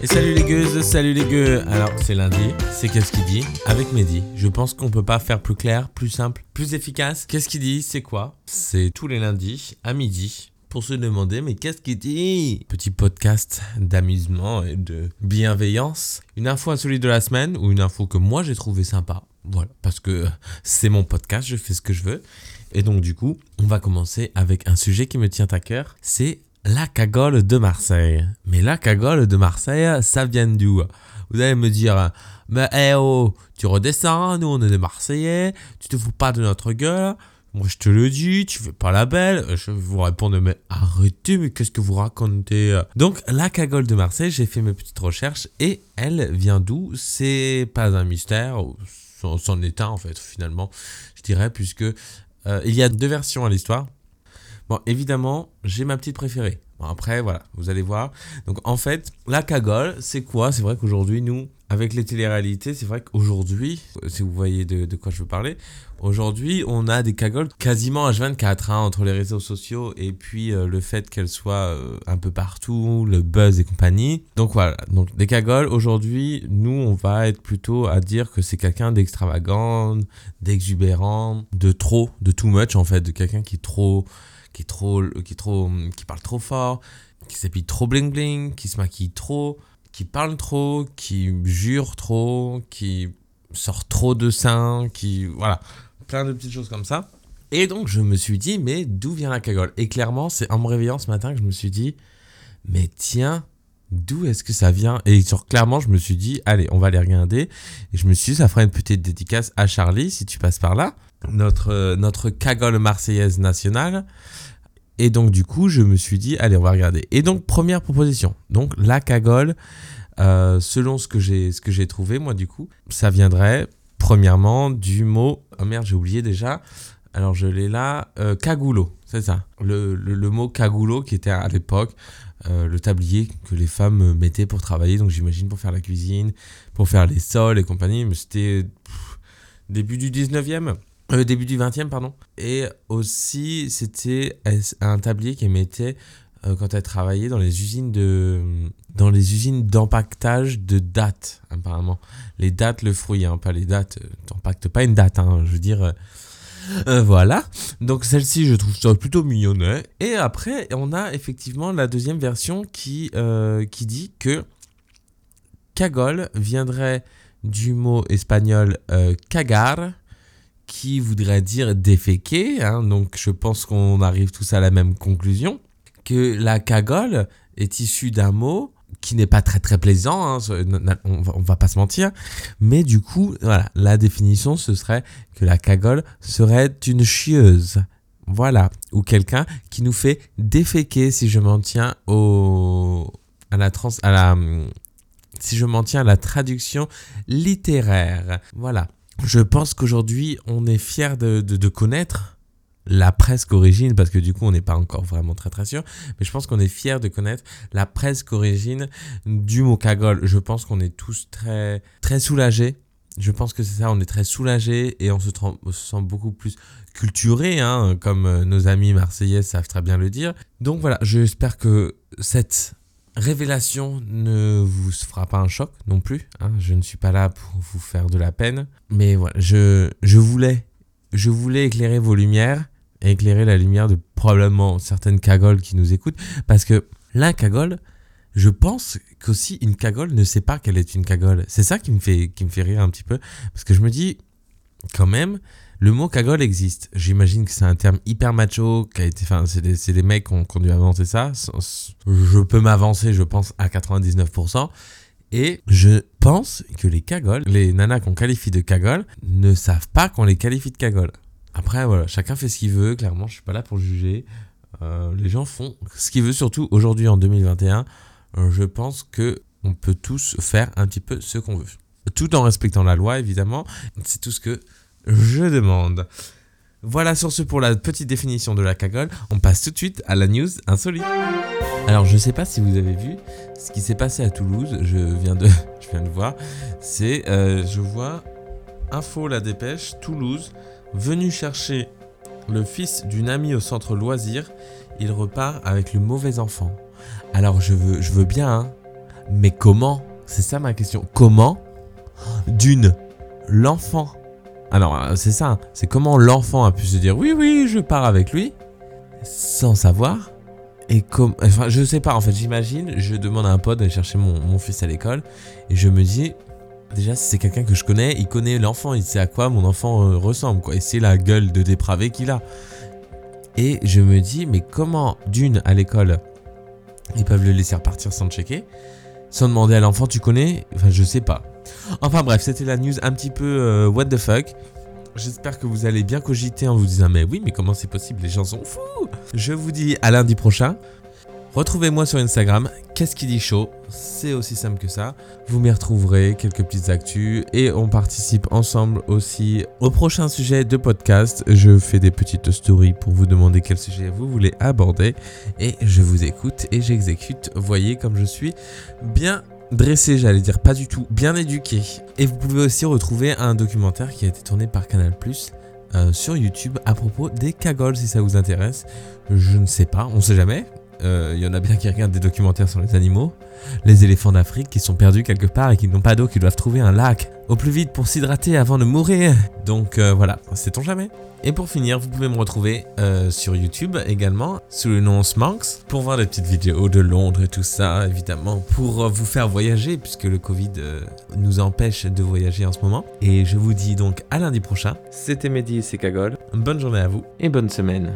Et salut les gueuses, salut les gueux. Alors c'est lundi, c'est qu'est-ce qu'il dit avec Mehdi. Je pense qu'on peut pas faire plus clair, plus simple, plus efficace. Qu'est-ce qu'il dit C'est quoi C'est tous les lundis à midi pour se demander mais qu'est-ce qu'il dit Petit podcast d'amusement et de bienveillance. Une info insolite de la semaine ou une info que moi j'ai trouvé sympa. Voilà, parce que c'est mon podcast, je fais ce que je veux. Et donc du coup, on va commencer avec un sujet qui me tient à cœur, c'est la cagole de Marseille. Mais la cagole de Marseille, ça vient d'où? Vous allez me dire, mais eh oh, tu redescends, nous on est des Marseillais, tu te fous pas de notre gueule. Moi je te le dis, tu fais pas la belle. Je vais vous répondre, mais arrêtez, mais qu'est-ce que vous racontez? Donc la cagole de Marseille, j'ai fait mes petites recherches et elle vient d'où? C'est pas un mystère, c'en est un en fait finalement, je dirais, puisque euh, il y a deux versions à l'histoire. Bon, évidemment, j'ai ma petite préférée. Bon, après, voilà, vous allez voir. Donc, en fait, la cagole, c'est quoi? C'est vrai qu'aujourd'hui, nous, avec les téléréalités, c'est vrai qu'aujourd'hui, si vous voyez de, quoi je veux parler, aujourd'hui, on a des cagoles quasiment H24 hein, entre les réseaux sociaux et puis euh, le fait qu'elles soient euh, un peu partout, le buzz et compagnie. Donc voilà, donc des cagoles, aujourd'hui, nous, on va être plutôt à dire que c'est quelqu'un d'extravagant, d'exubérant, de trop, de too much en fait, de quelqu'un qui est trop qui est trop, qui trop, qui parle trop fort, qui s'habille trop bling bling, qui se maquille trop, qui parle trop, qui jure trop, qui sort trop de seins, qui voilà, plein de petites choses comme ça. Et donc je me suis dit mais d'où vient la cagole? Et clairement c'est en me réveillant ce matin que je me suis dit mais tiens d'où est-ce que ça vient? Et sur clairement, je me suis dit, allez, on va les regarder. Et je me suis dit, ça fera une petite dédicace à Charlie, si tu passes par là, notre, euh, notre cagole marseillaise nationale. Et donc, du coup, je me suis dit, allez, on va regarder. Et donc, première proposition. Donc, la cagole, euh, selon ce que j'ai trouvé, moi, du coup, ça viendrait, premièrement, du mot. Oh merde, j'ai oublié déjà. Alors, je l'ai là. Euh, c'est ça. Le, le, mot cagoulot qui était à l'époque euh, le tablier que les femmes mettaient pour travailler. Donc, j'imagine pour faire la cuisine, pour faire les sols et compagnie. Mais c'était début du 19e. Euh, début du 20e, pardon. Et aussi, c'était un tablier qui mettait euh, quand elle travaillait dans les usines de dans les usines d'empaquetage de dates apparemment les dates le fruit hein, pas les dates t'empaquetes pas une date hein, je veux dire voilà donc celle-ci je trouve ça plutôt mignonnet et après on a effectivement la deuxième version qui qui dit que cagole viendrait du mot espagnol cagar qui voudrait dire déféquer. Hein, donc je pense qu'on arrive tous à la même conclusion. Que la cagole est issue d'un mot qui n'est pas très très plaisant, hein, on, va, va pas se mentir, mais du coup, voilà, la définition ce serait que la cagole serait une chieuse, voilà, ou quelqu'un qui nous fait déféquer si je m'en tiens au, à la trans, à la, si je m'en tiens à la traduction littéraire, voilà. Je pense qu'aujourd'hui, on est fier de, de, connaître la presque origine, parce que du coup, on n'est pas encore vraiment très très sûr, mais je pense qu'on est fier de connaître la presque origine du mot cagole. Je pense qu'on est tous très, très soulagés. Je pense que c'est ça, on est très soulagés et on se, se sent beaucoup plus culturé, hein, comme euh, nos amis marseillais savent très bien le dire. Donc voilà, j'espère que cette Révélation ne vous fera pas un choc non plus. Hein. Je ne suis pas là pour vous faire de la peine. Mais voilà, je, je, voulais, je voulais éclairer vos lumières, éclairer la lumière de probablement certaines cagoles qui nous écoutent. Parce que la cagole, je pense qu'aussi une cagole ne sait pas qu'elle est une cagole. C'est ça qui me, fait, qui me fait rire un petit peu. Parce que je me dis, quand même, le mot cagole existe. J'imagine que c'est un terme hyper macho, qui a été, enfin, c'est des, des, mecs qui ont, qui ont dû inventer ça. Je peux m'avancer, je pense, à 99%. Et je pense que les cagoles, les nanas qu'on qualifie de cagoles, ne savent pas qu'on les qualifie de cagoles. Après, voilà, chacun fait ce qu'il veut, clairement, je suis pas là pour juger. Euh, les gens font ce qu'ils veulent, surtout aujourd'hui en 2021. Euh, je pense que on peut tous faire un petit peu ce qu'on veut. Tout en respectant la loi, évidemment. C'est tout ce que je demande. Voilà sur ce pour la petite définition de la cagole. On passe tout de suite à la news insolite. Alors je sais pas si vous avez vu ce qui s'est passé à Toulouse. Je viens de, je viens de voir. C'est, euh, je vois info la dépêche. Toulouse venu chercher le fils d'une amie au centre loisir. Il repart avec le mauvais enfant. Alors je veux, je veux bien. Hein. Mais comment? C'est ça ma question. Comment D'une, l'enfant? Alors, euh, c'est ça. hein. C'est comment l'enfant a pu se dire oui, oui, je pars avec lui, sans savoir. Et comme. Enfin, je sais pas, en fait, j'imagine, je demande à un pote d'aller chercher mon fils à l'école, et je me dis. Déjà, c'est quelqu'un que je connais, il connaît l'enfant, il sait à quoi mon enfant euh, ressemble, quoi. Et c'est la gueule de dépravé qu'il a. Et je me dis, mais comment, d'une, à l'école, ils peuvent le laisser repartir sans checker, sans demander à l'enfant, tu connais? Enfin, je sais pas. Enfin bref, c'était la news un petit peu euh, what the fuck. J'espère que vous allez bien cogiter en vous disant, mais oui, mais comment c'est possible? Les gens sont fous Je vous dis à lundi prochain. Retrouvez-moi sur Instagram, qu'est-ce qui dit chaud? C'est aussi simple que ça. Vous m'y retrouverez, quelques petites actus et on participe ensemble aussi au prochain sujet de podcast. Je fais des petites stories pour vous demander quel sujet vous voulez aborder et je vous écoute et j'exécute. Voyez comme je suis bien dressé, j'allais dire pas du tout, bien éduqué. Et vous pouvez aussi retrouver un documentaire qui a été tourné par Canal+. euh, sur YouTube à propos des cagoles si ça vous intéresse. Je ne sais pas, on sait jamais. Euh, Il y en a bien qui regardent des documentaires sur les animaux. Les éléphants d'Afrique qui sont perdus quelque part et qui n'ont pas d'eau, qui doivent trouver un lac au plus vite pour s'hydrater avant de mourir. Donc euh, voilà, sait-on jamais. Et pour finir, vous pouvez me retrouver euh, sur YouTube également sous le nom Smanx pour voir des petites vidéos de Londres et tout ça, évidemment, pour vous faire voyager puisque le Covid nous empêche de voyager en ce moment. Et je vous dis donc à lundi prochain. C'était Mehdi et c'est Cagole. Bonne journée à vous et bonne semaine.